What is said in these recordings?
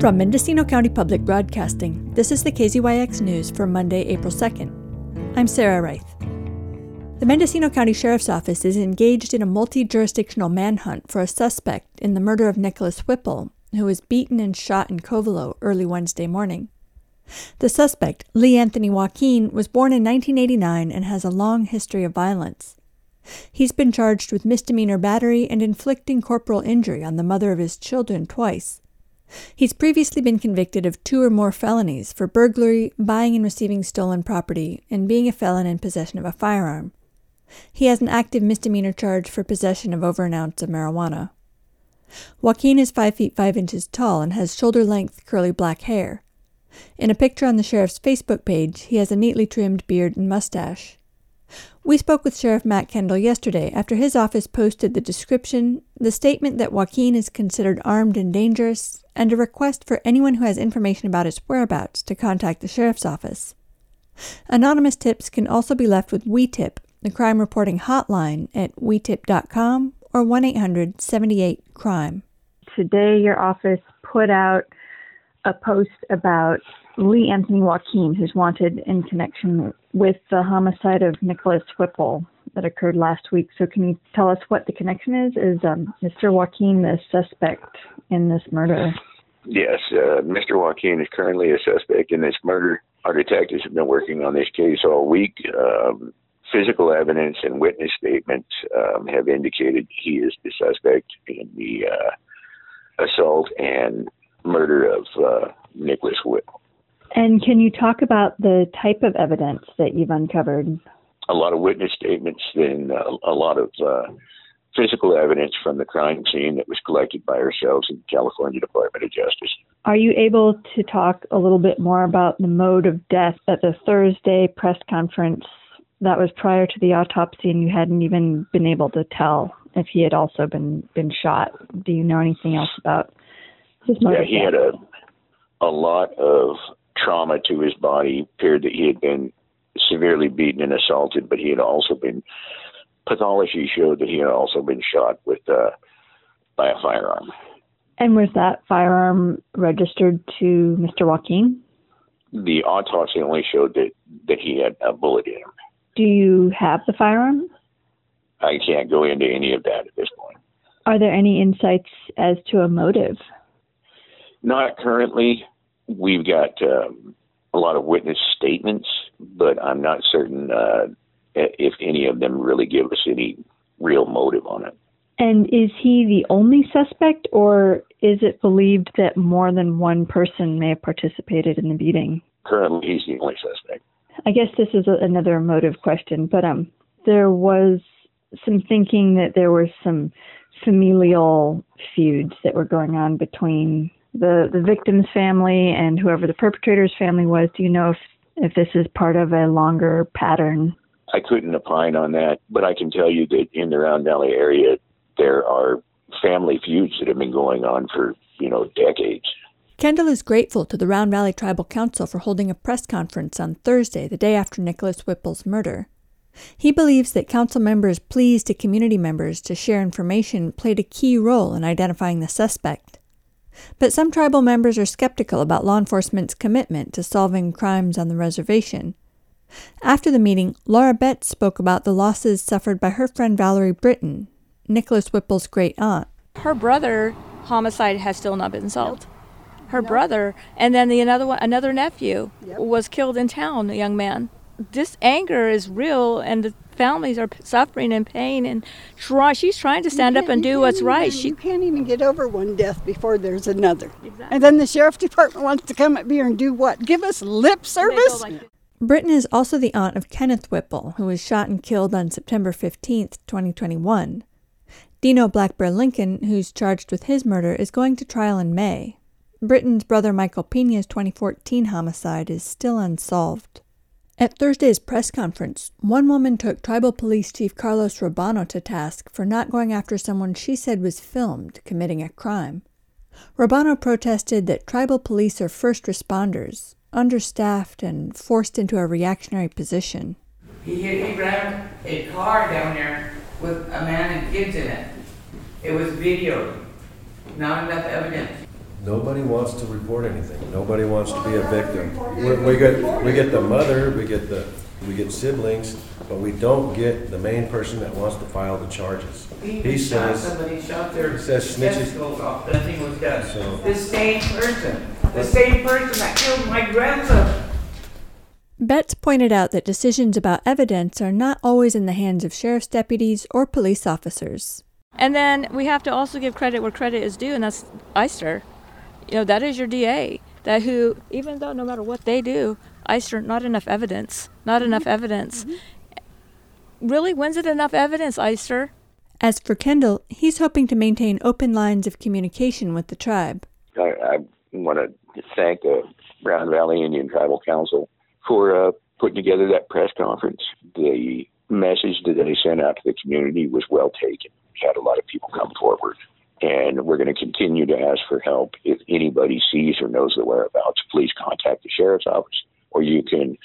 From Mendocino County Public Broadcasting, this is the KZYX News for Monday, April 2nd. I'm Sarah Reith. The Mendocino County Sheriff's Office is engaged in a multi jurisdictional manhunt for a suspect in the murder of Nicholas Whipple, who was beaten and shot in Covelo early Wednesday morning. The suspect, Lee Anthony Joaquin, was born in 1989 and has a long history of violence. He's been charged with misdemeanor battery and inflicting corporal injury on the mother of his children twice. He's previously been convicted of two or more felonies for burglary, buying and receiving stolen property, and being a felon in possession of a firearm. He has an active misdemeanor charge for possession of over an ounce of marijuana. Joaquin is 5 feet 5 inches tall and has shoulder length curly black hair. In a picture on the sheriff's Facebook page, he has a neatly trimmed beard and mustache. We spoke with Sheriff Matt Kendall yesterday after his office posted the description, the statement that Joaquin is considered armed and dangerous, and a request for anyone who has information about his whereabouts to contact the sheriff's office. Anonymous tips can also be left with WeTip, the crime reporting hotline at wetip.com or 1 800 78 crime. Today, your office put out a post about Lee Anthony Joaquin, who's wanted in connection with the homicide of Nicholas Whipple that occurred last week. So, can you tell us what the connection is? Is um, Mr. Joaquin the suspect in this murder? Yes, uh, Mr. Joaquin is currently a suspect in this murder. Our detectives have been working on this case all week. Um, physical evidence and witness statements um, have indicated he is the suspect in the uh, assault and murder of uh, Nicholas Whipple. And can you talk about the type of evidence that you've uncovered? A lot of witness statements and uh, a lot of uh, physical evidence from the crime scene that was collected by ourselves in the California Department of Justice. Are you able to talk a little bit more about the mode of death at the Thursday press conference that was prior to the autopsy and you hadn't even been able to tell if he had also been been shot? Do you know anything else about his mode Yeah, he had a a lot of trauma to his body. Appeared that he had been severely beaten and assaulted, but he had also been pathology showed that he had also been shot with uh, by a firearm. And was that firearm registered to Mr. Joaquin? The autopsy only showed that that he had a bullet in him. Do you have the firearm? I can't go into any of that at this point. Are there any insights as to a motive? Not currently. We've got um, a lot of witness statements, but I'm not certain uh, if any of them really give us any real motive on it. And is he the only suspect, or is it believed that more than one person may have participated in the beating? Currently, he's the only suspect. I guess this is a, another motive question, but um, there was some thinking that there were some familial feuds that were going on between the the victim's family and whoever the perpetrator's family was. Do you know if if this is part of a longer pattern? I couldn't opine on that, but I can tell you that in the Round Valley area, there are family feuds that have been going on for you know decades. Kendall is grateful to the Round Valley Tribal Council for holding a press conference on Thursday, the day after Nicholas Whipple's murder. He believes that council members' pleas to community members to share information played a key role in identifying the suspect. But some tribal members are skeptical about law enforcement's commitment to solving crimes on the reservation. After the meeting, Laura Betts spoke about the losses suffered by her friend Valerie Britton, Nicholas Whipple's great aunt. Her brother homicide has still not been solved. Her brother, and then the another one, another nephew was killed in town. A young man. This anger is real, and the families are suffering and pain. And try, she's trying to stand up and do what's right. She you can't even get over one death before there's another. And then the sheriff department wants to come up here and do what? Give us lip service? Britton is also the aunt of Kenneth Whipple, who was shot and killed on September 15, 2021. Dino Black Bear Lincoln, who's charged with his murder, is going to trial in May. Britton's brother Michael Pena's 2014 homicide is still unsolved. At Thursday's press conference, one woman took Tribal Police Chief Carlos Robano to task for not going after someone she said was filmed committing a crime. Robano protested that tribal police are first responders, understaffed, and forced into a reactionary position. He hit, he grabbed a car down there with a man and kids in it. It was videoed, not enough evidence. Nobody wants to report anything. Nobody wants to be a victim. We, we get we get the mother, we get the we get siblings, but we don't get the main person that wants to file the charges. He, He says somebody, shot their he says snitches- testicles off, nothing was done. So- The same person, the same person that killed my grandson. Betts pointed out that decisions about evidence are not always in the hands of sheriff's deputies or police officers. And then we have to also give credit where credit is due, and that's Eyster. You know, that is your DA. That who, even though no matter what they do, Eyster, not enough evidence. Not enough mm-hmm. evidence. Mm-hmm. Really, when's it enough evidence, Eyster? As for Kendall, he's hoping to maintain open lines of communication with the tribe. I, I want to thank the Round Valley Indian Tribal Council for uh, putting together that press conference. The message that they sent out to the community was well taken. We had a lot of people come forward, and we're going to continue to ask for help. If anybody sees or knows the whereabouts, please contact the sheriff's office, or you can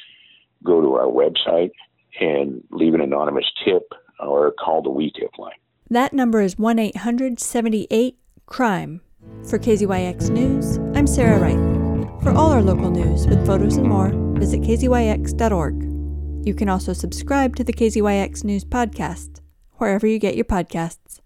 go to our website and leave an anonymous tip or call the We Tip line. That number is 1 800 78 CRIME. For KZYX News, I'm Sarah Reith. For all our local news with photos and more, visit kzyx.org. You can also subscribe to the KZYX News podcast, wherever you get your podcasts.